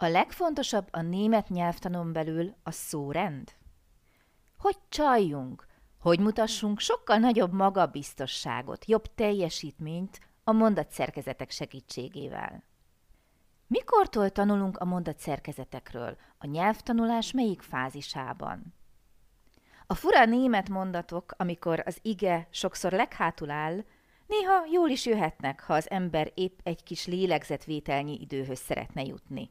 A legfontosabb a német nyelvtanon belül a szórend. Hogy csaljunk, hogy mutassunk sokkal nagyobb magabiztosságot, jobb teljesítményt a mondatszerkezetek segítségével. Mikortól tanulunk a mondatszerkezetekről? A nyelvtanulás melyik fázisában? A fura német mondatok, amikor az ige sokszor leghátul áll, néha jól is jöhetnek, ha az ember épp egy kis lélegzetvételnyi időhöz szeretne jutni.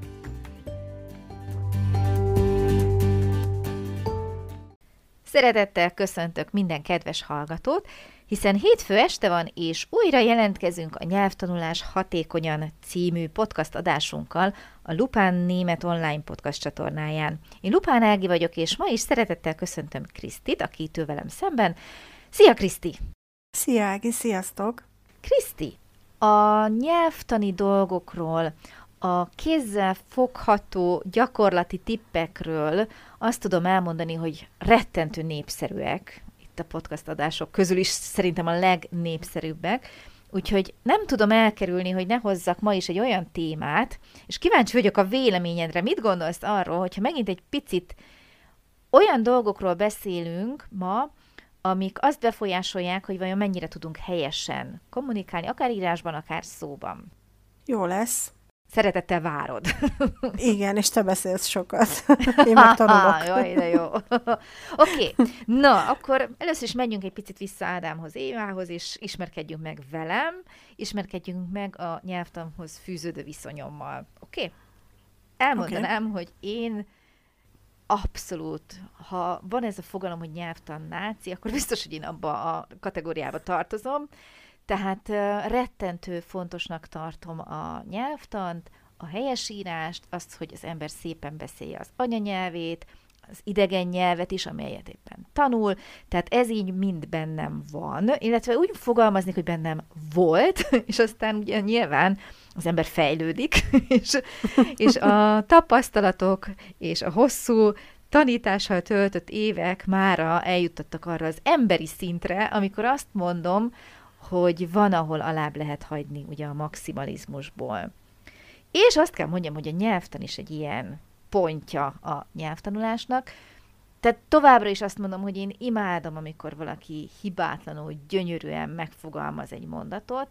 Szeretettel köszöntök minden kedves hallgatót, hiszen hétfő este van, és újra jelentkezünk a Nyelvtanulás Hatékonyan című podcast adásunkkal a Lupán Német Online podcast csatornáján. Én Lupán Ági vagyok, és ma is szeretettel köszöntöm Krisztit, aki itt velem szemben. Szia, Kriszti! Szia, Ági, sziasztok! Kriszti, a nyelvtani dolgokról, a kézzel fogható gyakorlati tippekről azt tudom elmondani, hogy rettentő népszerűek, itt a podcast adások közül is szerintem a legnépszerűbbek, Úgyhogy nem tudom elkerülni, hogy ne hozzak ma is egy olyan témát, és kíváncsi vagyok a véleményedre. Mit gondolsz arról, hogyha megint egy picit olyan dolgokról beszélünk ma, amik azt befolyásolják, hogy vajon mennyire tudunk helyesen kommunikálni, akár írásban, akár szóban. Jó lesz. Szeretettel várod. Igen, és te beszélsz sokat. Én meg tanulok. Jaj, de jó. Oké, okay. na, akkor először is menjünk egy picit vissza Ádámhoz, Évához, és ismerkedjünk meg velem, ismerkedjünk meg a nyelvtanhoz fűződő viszonyommal. Oké? Okay? Elmondanám, okay. hogy én abszolút, ha van ez a fogalom, hogy nyelvtan náci, akkor biztos, hogy én abba a kategóriába tartozom. Tehát rettentő fontosnak tartom a nyelvtant, a helyesírást, azt, hogy az ember szépen beszélje az anyanyelvét, az idegen nyelvet is, amelyet éppen tanul, tehát ez így mind bennem van, illetve úgy fogalmazni, hogy bennem volt, és aztán ugye nyilván az ember fejlődik, és, és a tapasztalatok és a hosszú tanítással töltött évek mára eljutottak arra az emberi szintre, amikor azt mondom, hogy van, ahol alább lehet hagyni ugye a maximalizmusból. És azt kell mondjam, hogy a nyelvtan is egy ilyen pontja a nyelvtanulásnak. Tehát továbbra is azt mondom, hogy én imádom, amikor valaki hibátlanul, gyönyörűen megfogalmaz egy mondatot,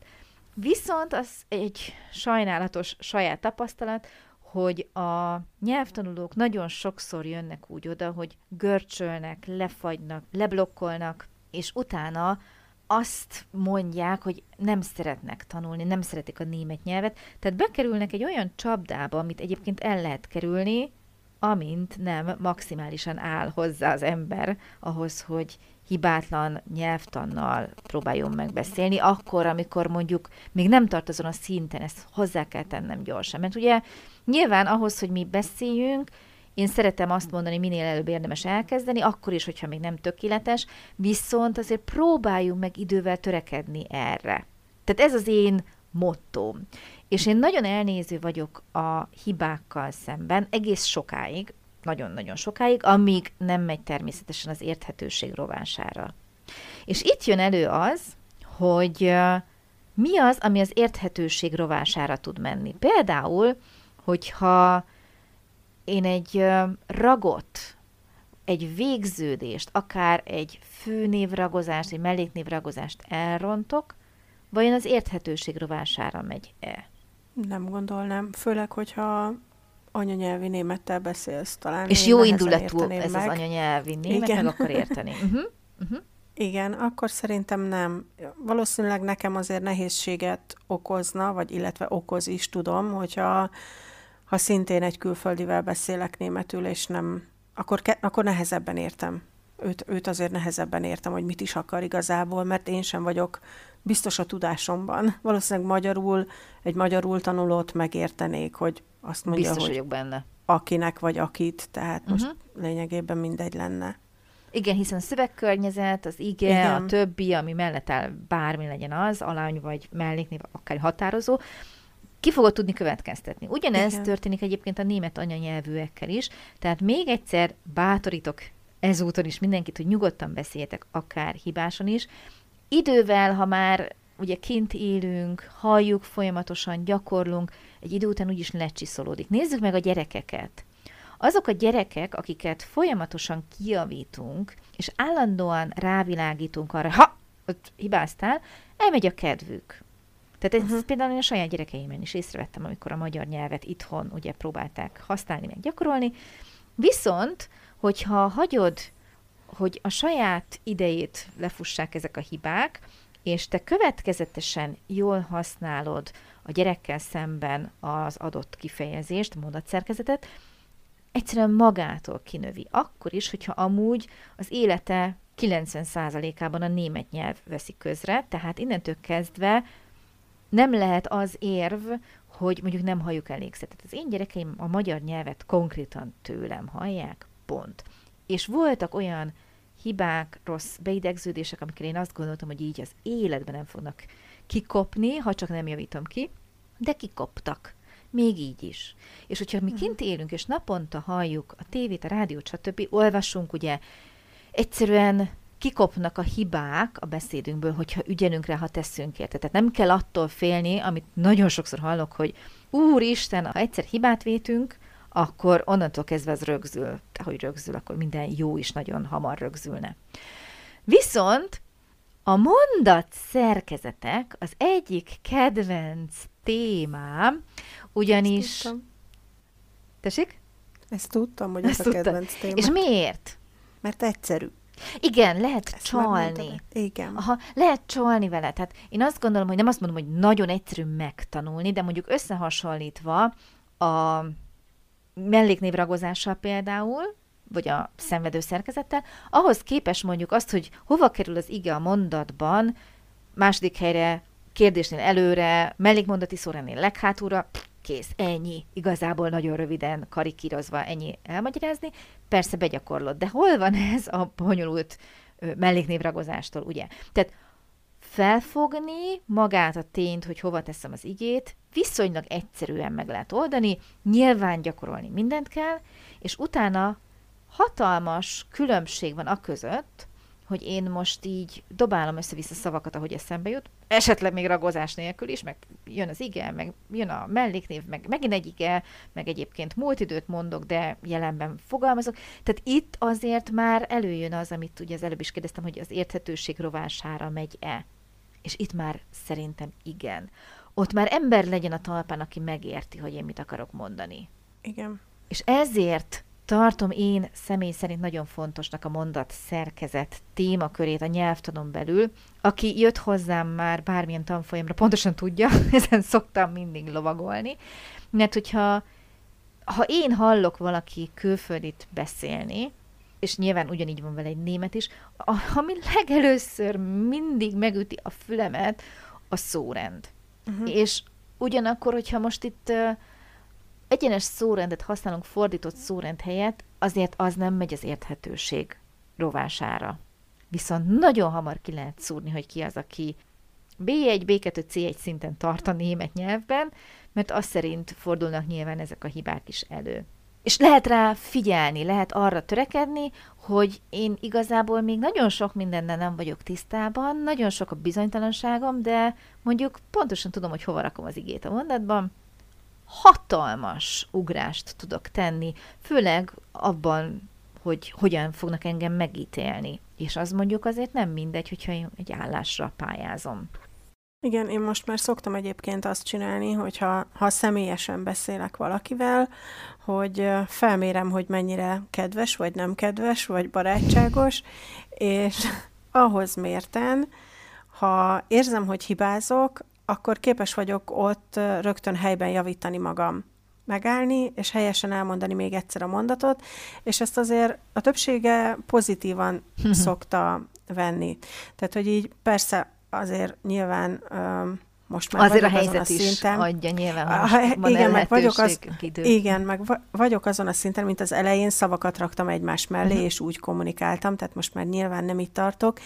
viszont az egy sajnálatos saját tapasztalat, hogy a nyelvtanulók nagyon sokszor jönnek úgy oda, hogy görcsölnek, lefagynak, leblokkolnak, és utána azt mondják, hogy nem szeretnek tanulni, nem szeretik a német nyelvet, tehát bekerülnek egy olyan csapdába, amit egyébként el lehet kerülni, amint nem maximálisan áll hozzá az ember ahhoz, hogy hibátlan nyelvtannal próbáljon megbeszélni, akkor, amikor mondjuk még nem tart azon a szinten, ezt hozzá kell tennem gyorsan. Mert ugye nyilván ahhoz, hogy mi beszéljünk, én szeretem azt mondani, minél előbb érdemes elkezdeni, akkor is, hogyha még nem tökéletes, viszont azért próbáljunk meg idővel törekedni erre. Tehát ez az én motto. És én nagyon elnéző vagyok a hibákkal szemben, egész sokáig, nagyon-nagyon sokáig, amíg nem megy természetesen az érthetőség rovására. És itt jön elő az, hogy mi az, ami az érthetőség rovására tud menni. Például, hogyha én egy ragot, egy végződést, akár egy főnévragozást, egy melléknévragozást elrontok, vajon az érthetőség rovására megy-e? Nem gondolnám, főleg, hogyha anyanyelvi némettel beszélsz, talán És jó indulatú ez meg. az anyanyelvi német, Igen. meg akar érteni. Uh-huh. Uh-huh. Igen, akkor szerintem nem. Valószínűleg nekem azért nehézséget okozna, vagy illetve okoz is, tudom, hogyha ha szintén egy külföldivel beszélek németül, és nem, akkor, ke, akkor nehezebben értem. Őt, őt azért nehezebben értem, hogy mit is akar igazából, mert én sem vagyok biztos a tudásomban. Valószínűleg magyarul, egy magyarul tanulót megértenék, hogy azt mondja, Biztos hogy vagyok benne. akinek vagy akit, tehát most Mhm. lényegében mindegy lenne. Igen, hiszen a szövegkörnyezet, az ige, Igen. a többi, ami mellett áll, bármi legyen az, alány vagy melléknév, akár határozó, ki fogod tudni következtetni. Ugyanez Igen. történik egyébként a német anyanyelvűekkel is, tehát még egyszer bátorítok ezúton is mindenkit, hogy nyugodtan beszéljetek, akár hibásan is. Idővel, ha már ugye kint élünk, halljuk folyamatosan, gyakorlunk, egy idő után úgyis lecsiszolódik. Nézzük meg a gyerekeket. Azok a gyerekek, akiket folyamatosan kijavítunk, és állandóan rávilágítunk arra, ha, ott hibáztál, elmegy a kedvük. Tehát ezt uh-huh. például én a saját gyerekeimen is észrevettem, amikor a magyar nyelvet itthon ugye próbálták használni, meg gyakorolni. Viszont, hogyha hagyod, hogy a saját idejét lefussák ezek a hibák, és te következetesen jól használod a gyerekkel szemben az adott kifejezést, mondatszerkezetet, egyszerűen magától kinövi. Akkor is, hogyha amúgy az élete 90%-ában a német nyelv veszi közre, tehát innentől kezdve nem lehet az érv, hogy mondjuk nem halljuk elégszer. Tehát az én gyerekeim a magyar nyelvet konkrétan tőlem hallják, pont. És voltak olyan hibák, rossz beidegződések, amikor én azt gondoltam, hogy így az életben nem fognak kikopni, ha csak nem javítom ki, de kikoptak. Még így is. És hogyha mi kint élünk, és naponta halljuk a tévét, a rádiót, stb., olvasunk, ugye, egyszerűen kikopnak a hibák a beszédünkből, hogyha ügyelünk rá, ha teszünk érte. Tehát nem kell attól félni, amit nagyon sokszor hallok, hogy Úristen, ha egyszer hibát vétünk, akkor onnantól kezdve az rögzül. Hogy rögzül, akkor minden jó is nagyon hamar rögzülne. Viszont a mondat szerkezetek az egyik kedvenc témám, ugyanis... Ezt tudtam, Tessék? Ezt tudtam hogy ez Ezt a kedvenc téma. És miért? Mert egyszerű. Igen, lehet Ezt csalni. Igen. Aha, lehet csalni vele. Tehát én azt gondolom, hogy nem azt mondom, hogy nagyon egyszerű megtanulni, de mondjuk összehasonlítva a melléknévragozással például, vagy a szenvedő szerkezettel, ahhoz képes mondjuk azt, hogy hova kerül az ige a mondatban, második helyre, kérdésnél előre, mellékmondati szórennél leghátulra, pff, kész, ennyi. Igazából nagyon röviden, karikírozva ennyi elmagyarázni. Persze begyakorlod, de hol van ez a bonyolult melléknévragozástól, ugye? Tehát felfogni magát a tényt, hogy hova teszem az igét, viszonylag egyszerűen meg lehet oldani, nyilván gyakorolni mindent kell, és utána hatalmas különbség van a között, hogy én most így dobálom össze-vissza szavakat, ahogy eszembe jut, esetleg még ragozás nélkül is, meg jön az ige, meg jön a melléknév, meg megint egy ige, meg egyébként múlt időt mondok, de jelenben fogalmazok. Tehát itt azért már előjön az, amit ugye az előbb is kérdeztem, hogy az érthetőség rovására megy-e. És itt már szerintem igen. Ott már ember legyen a talpán, aki megérti, hogy én mit akarok mondani. Igen. És ezért tartom én személy szerint nagyon fontosnak a mondat szerkezet témakörét a nyelvtanon belül. Aki jött hozzám már bármilyen tanfolyamra, pontosan tudja, ezen szoktam mindig lovagolni, mert hogyha ha én hallok valaki külföldit beszélni, és nyilván ugyanígy van vele egy német is, ami legelőször mindig megüti a fülemet, a szórend. Uh-huh. És ugyanakkor, hogyha most itt uh, egyenes szórendet használunk fordított szórend helyett, azért az nem megy az érthetőség rovására. Viszont nagyon hamar ki lehet szúrni, hogy ki az, aki B1, B2, C1 szinten tart a német nyelvben, mert az szerint fordulnak nyilván ezek a hibák is elő. És lehet rá figyelni, lehet arra törekedni, hogy én igazából még nagyon sok mindennel nem vagyok tisztában, nagyon sok a bizonytalanságom, de mondjuk pontosan tudom, hogy hova rakom az igét a mondatban, hatalmas ugrást tudok tenni, főleg abban, hogy hogyan fognak engem megítélni. És az mondjuk azért nem mindegy, hogyha én egy állásra pályázom. Igen, én most már szoktam egyébként azt csinálni, hogyha ha személyesen beszélek valakivel, hogy felmérem, hogy mennyire kedves, vagy nem kedves, vagy barátságos, és ahhoz mérten, ha érzem, hogy hibázok, akkor képes vagyok ott rögtön helyben javítani magam. Megállni, és helyesen elmondani még egyszer a mondatot, és ezt azért a többsége pozitívan szokta venni. Tehát, hogy így persze azért nyilván most már Azért a helyzet a szinten, is adja nyilván, most igen, meg vagyok, az, idő. igen, meg vagyok azon a szinten, mint az elején, szavakat raktam egymás mellé, uh-huh. és úgy kommunikáltam, tehát most már nyilván nem itt tartok,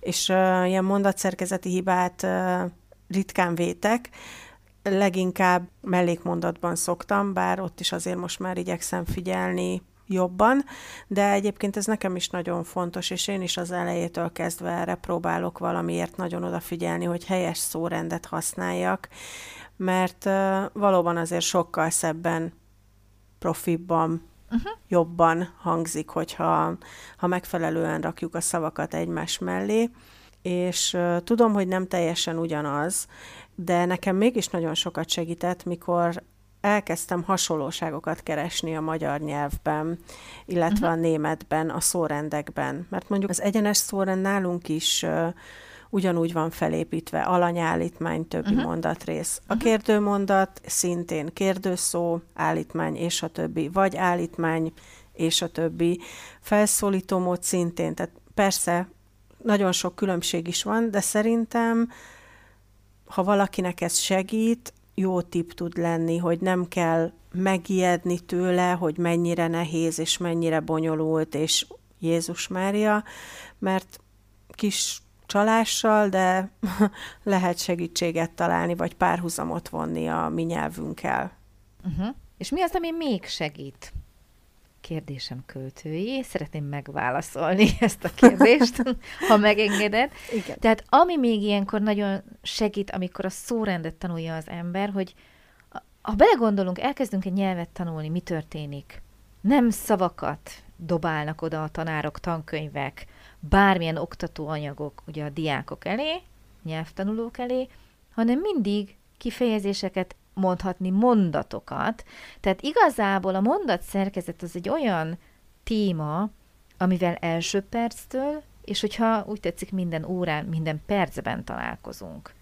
és uh, ilyen mondatszerkezeti hibát uh, ritkán vétek, leginkább mellékmondatban szoktam, bár ott is azért most már igyekszem figyelni jobban, de egyébként ez nekem is nagyon fontos, és én is az elejétől kezdve erre próbálok valamiért nagyon odafigyelni, hogy helyes szórendet használjak, mert uh, valóban azért sokkal szebben, profibban, uh-huh. jobban hangzik, hogyha ha megfelelően rakjuk a szavakat egymás mellé, és tudom, hogy nem teljesen ugyanaz, de nekem mégis nagyon sokat segített, mikor elkezdtem hasonlóságokat keresni a magyar nyelvben, illetve uh-huh. a németben, a szórendekben. Mert mondjuk az egyenes szórend nálunk is uh, ugyanúgy van felépítve, alanyállítmány, többi uh-huh. mondatrész. A uh-huh. kérdőmondat szintén kérdőszó, állítmány és a többi, vagy állítmány és a többi. Felszólító mód szintén, tehát persze nagyon sok különbség is van, de szerintem ha valakinek ez segít, jó tip tud lenni, hogy nem kell megijedni tőle, hogy mennyire nehéz és mennyire bonyolult, és Jézus Mária, mert kis csalással, de lehet segítséget találni, vagy párhuzamot vonni a mi nyelvünkkel. Uh-huh. És mi az, ami még segít? Kérdésem költői. Szeretném megválaszolni ezt a kérdést, ha megengeded. Igen. Tehát ami még ilyenkor nagyon segít, amikor a szórendet tanulja az ember, hogy ha belegondolunk, elkezdünk egy nyelvet tanulni, mi történik? Nem szavakat dobálnak oda a tanárok, tankönyvek, bármilyen oktatóanyagok ugye a diákok elé, nyelvtanulók elé, hanem mindig kifejezéseket mondhatni mondatokat. Tehát igazából a mondat szerkezet az egy olyan téma, amivel első perctől, és hogyha úgy tetszik, minden órán, minden percben találkozunk.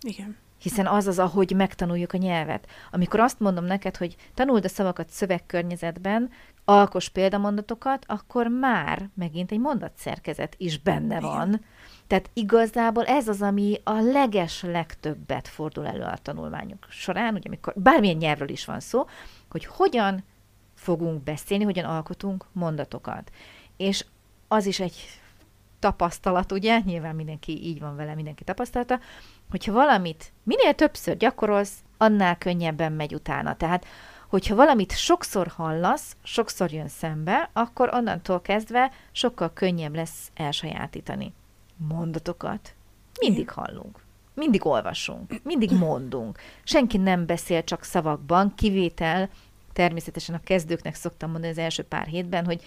Igen. Hiszen az az, ahogy megtanuljuk a nyelvet. Amikor azt mondom neked, hogy tanuld a szavakat szövegkörnyezetben, alkos példamondatokat, akkor már megint egy mondatszerkezet is benne van. Igen. Tehát igazából ez az, ami a leges legtöbbet fordul elő a tanulmányok során, ugye amikor bármilyen nyelvről is van szó, hogy hogyan fogunk beszélni, hogyan alkotunk mondatokat. És az is egy tapasztalat, ugye, nyilván mindenki így van vele, mindenki tapasztalata, hogyha valamit minél többször gyakorolsz, annál könnyebben megy utána. Tehát, hogyha valamit sokszor hallasz, sokszor jön szembe, akkor onnantól kezdve sokkal könnyebb lesz elsajátítani mondatokat mindig hallunk. Mindig olvasunk, mindig mondunk. Senki nem beszél csak szavakban, kivétel, természetesen a kezdőknek szoktam mondani az első pár hétben, hogy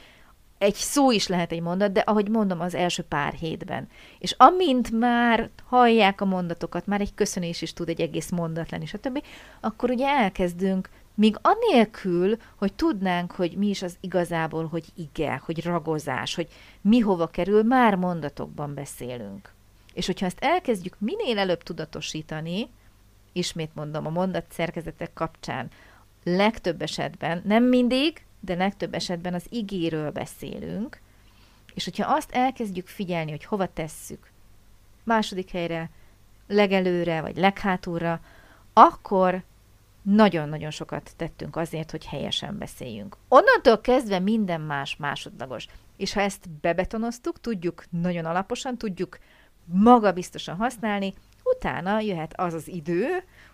egy szó is lehet egy mondat, de ahogy mondom, az első pár hétben. És amint már hallják a mondatokat, már egy köszönés is tud egy egész mondat lenni, stb., akkor ugye elkezdünk, míg anélkül, hogy tudnánk, hogy mi is az igazából, hogy ige, hogy ragozás, hogy mi hova kerül, már mondatokban beszélünk. És hogyha ezt elkezdjük minél előbb tudatosítani, ismét mondom, a mondat szerkezetek kapcsán, legtöbb esetben, nem mindig, de legtöbb esetben az igéről beszélünk, és hogyha azt elkezdjük figyelni, hogy hova tesszük, második helyre, legelőre, vagy leghátulra, akkor nagyon-nagyon sokat tettünk azért, hogy helyesen beszéljünk. Onnantól kezdve minden más másodlagos. És ha ezt bebetonoztuk, tudjuk nagyon alaposan, tudjuk magabiztosan használni, utána jöhet az az idő,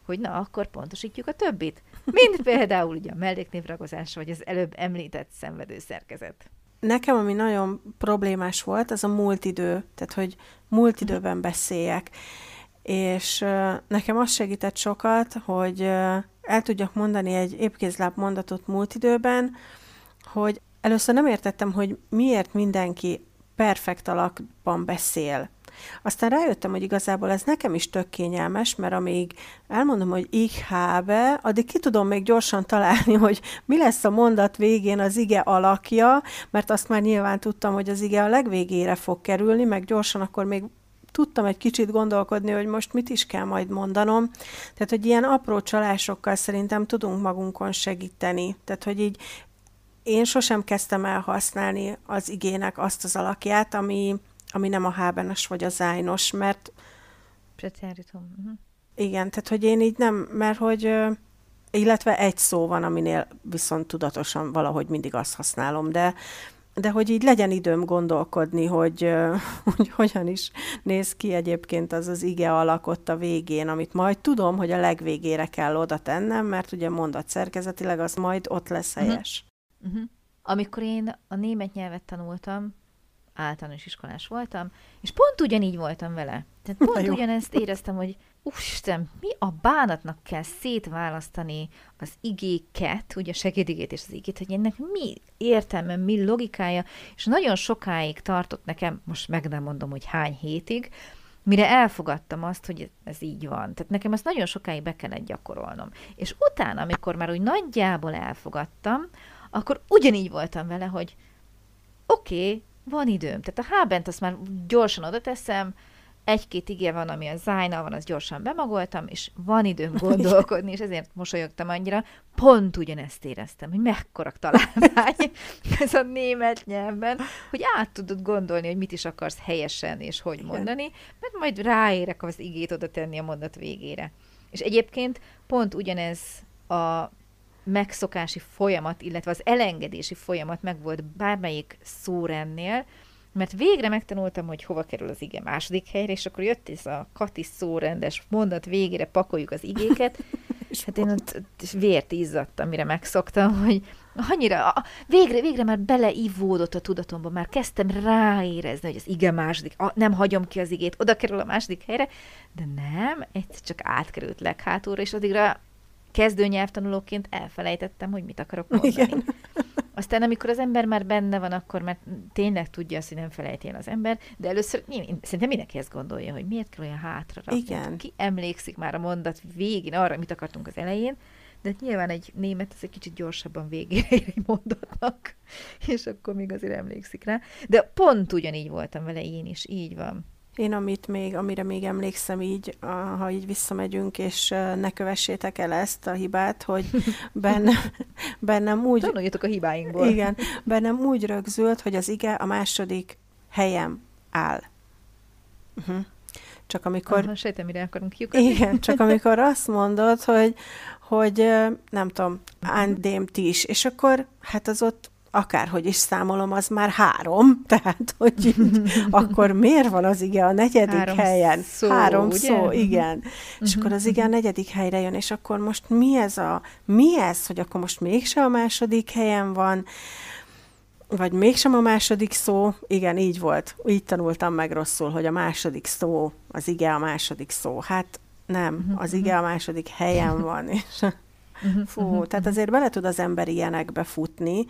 hogy na, akkor pontosítjuk a többit. Mint például ugye a melléknévragozás, vagy az előbb említett szenvedő szerkezet. Nekem, ami nagyon problémás volt, az a múlt idő, tehát hogy múlt időben beszéljek. És nekem az segített sokat, hogy el tudjak mondani egy épkézláb mondatot múlt időben, hogy először nem értettem, hogy miért mindenki perfekt alakban beszél. Aztán rájöttem, hogy igazából ez nekem is tök kényelmes, mert amíg elmondom, hogy ich habe, addig ki tudom még gyorsan találni, hogy mi lesz a mondat végén az ige alakja, mert azt már nyilván tudtam, hogy az ige a legvégére fog kerülni, meg gyorsan akkor még tudtam egy kicsit gondolkodni, hogy most mit is kell majd mondanom. Tehát, hogy ilyen apró csalásokkal szerintem tudunk magunkon segíteni. Tehát, hogy így én sosem kezdtem el használni az igének azt az alakját, ami, ami nem a hábenes vagy a zájnos, mert Präteritum. Uh-huh. Igen, tehát hogy én így nem, mert hogy illetve egy szó van, aminél viszont tudatosan valahogy mindig azt használom, de de hogy így legyen időm gondolkodni, hogy, hogy hogyan is néz ki egyébként az az ige alak ott a végén, amit majd tudom, hogy a legvégére kell oda tennem, mert ugye mondat szerkezetileg az majd ott lesz mhm. helyes. Uh-huh. Uh-huh. Amikor én a német nyelvet tanultam, általános iskolás voltam, és pont ugyanígy voltam vele. Tehát pont ugyanezt éreztem, hogy Úristen, mi a bánatnak kell szétválasztani az igéket, ugye a segédigét és az igét, hogy ennek mi értelme, mi logikája, és nagyon sokáig tartott nekem, most meg nem mondom, hogy hány hétig, mire elfogadtam azt, hogy ez így van. Tehát nekem ezt nagyon sokáig be kellett gyakorolnom. És utána, amikor már úgy nagyjából elfogadtam, akkor ugyanígy voltam vele, hogy oké, okay, van időm. Tehát a hábent azt már gyorsan oda teszem, egy-két igé van, ami a zájna van, az gyorsan bemagoltam, és van időm gondolkodni, és ezért mosolyogtam annyira. Pont ugyanezt éreztem, hogy mekkora találmány ez a német nyelvben, hogy át tudod gondolni, hogy mit is akarsz helyesen, és hogy mondani, mert majd ráérek az igét oda tenni a mondat végére. És egyébként pont ugyanez a megszokási folyamat, illetve az elengedési folyamat megvolt bármelyik szórendnél, mert végre megtanultam, hogy hova kerül az ige második helyre, és akkor jött ez a Kati szórendes mondat, végére pakoljuk az igéket, és hát én ott vért izzadtam, mire megszoktam, hogy annyira, végre, végre már beleivódott a tudatomba, már kezdtem ráérezni, hogy az ige második, nem hagyom ki az igét, oda kerül a második helyre, de nem, egyszer csak átkerült leghátulra, és addigra kezdő nyelvtanulóként elfelejtettem, hogy mit akarok mondani. Igen. Aztán amikor az ember már benne van, akkor már tényleg tudja azt, hogy nem felejti el az ember, de először szerintem mindenki ezt gondolja, hogy miért kell olyan hátra rakni. Igen. Ki emlékszik már a mondat végén arra, mit akartunk az elején, de nyilván egy német az egy kicsit gyorsabban végére ér egy mondatnak, és akkor még azért emlékszik rá. De pont ugyanígy voltam vele én is, így van. Én, amit még, amire még emlékszem így, ha így visszamegyünk, és ne kövessétek el ezt a hibát, hogy bennem, bennem úgy... Tanuljatok a hibáinkból. Igen, bennem úgy rögzült, hogy az ige a második helyem áll. Uh-huh. Csak amikor... Aha, sejtem, mire akarunk kiukadni. Igen, csak amikor azt mondod, hogy, hogy nem tudom, ándém ti is, és akkor hát az ott akárhogy is számolom, az már három, tehát hogy így, akkor miért van az ige a negyedik három helyen? Szó, három ugye? szó, igen. Uh-huh. És akkor az ige a negyedik helyre jön, és akkor most mi ez a, mi ez, hogy akkor most mégse a második helyen van, vagy mégsem a második szó, igen, így volt. Így tanultam meg rosszul, hogy a második szó, az ige a második szó. Hát nem, az ige a második helyen van, és fú, tehát azért bele tud az ember ilyenekbe futni,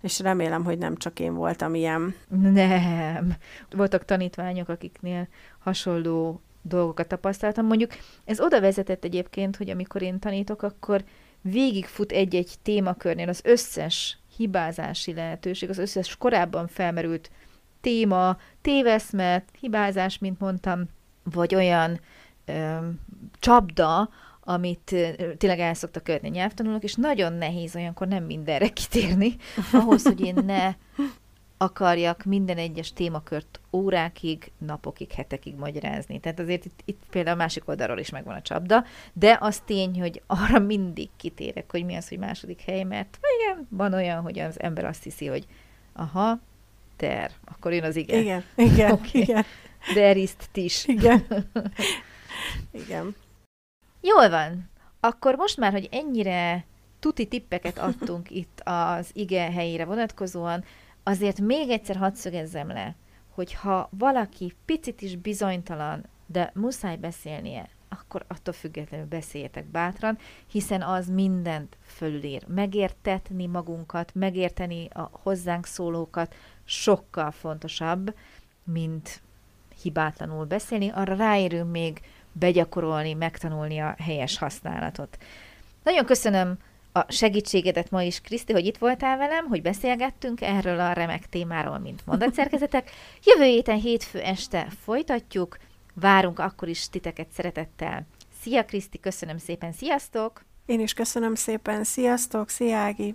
és remélem, hogy nem csak én voltam ilyen. Nem. Voltak tanítványok, akiknél hasonló dolgokat tapasztaltam. Mondjuk ez oda vezetett egyébként, hogy amikor én tanítok, akkor végigfut egy-egy témakörnél az összes hibázási lehetőség, az összes korábban felmerült téma, téveszmet, hibázás, mint mondtam, vagy olyan ö, csapda, amit tényleg el szoktak követni nyelvtanulók, és nagyon nehéz olyankor nem mindenre kitérni, ahhoz, hogy én ne akarjak minden egyes témakört órákig, napokig, hetekig magyarázni. Tehát azért itt, itt például a másik oldalról is megvan a csapda, de az tény, hogy arra mindig kitérek, hogy mi az, hogy második hely, mert igen, van olyan, hogy az ember azt hiszi, hogy aha, ter, akkor jön az igen. Igen, igen, okay. igen. There is tis. Igen. igen. Jól van. Akkor most már, hogy ennyire tuti tippeket adtunk itt az ige helyére vonatkozóan, azért még egyszer hadd szögezzem le, hogy ha valaki picit is bizonytalan, de muszáj beszélnie, akkor attól függetlenül beszéljetek bátran, hiszen az mindent fölülér. Megértetni magunkat, megérteni a hozzánk szólókat sokkal fontosabb, mint hibátlanul beszélni. Arra ráérünk még begyakorolni, megtanulni a helyes használatot. Nagyon köszönöm a segítségedet ma is, Kriszti, hogy itt voltál velem, hogy beszélgettünk erről a remek témáról, mint mondatszerkezetek. Jövő héten hétfő este folytatjuk, várunk akkor is titeket szeretettel. Szia Kriszti, köszönöm szépen, sziasztok! Én is köszönöm szépen, sziasztok, szia Ági!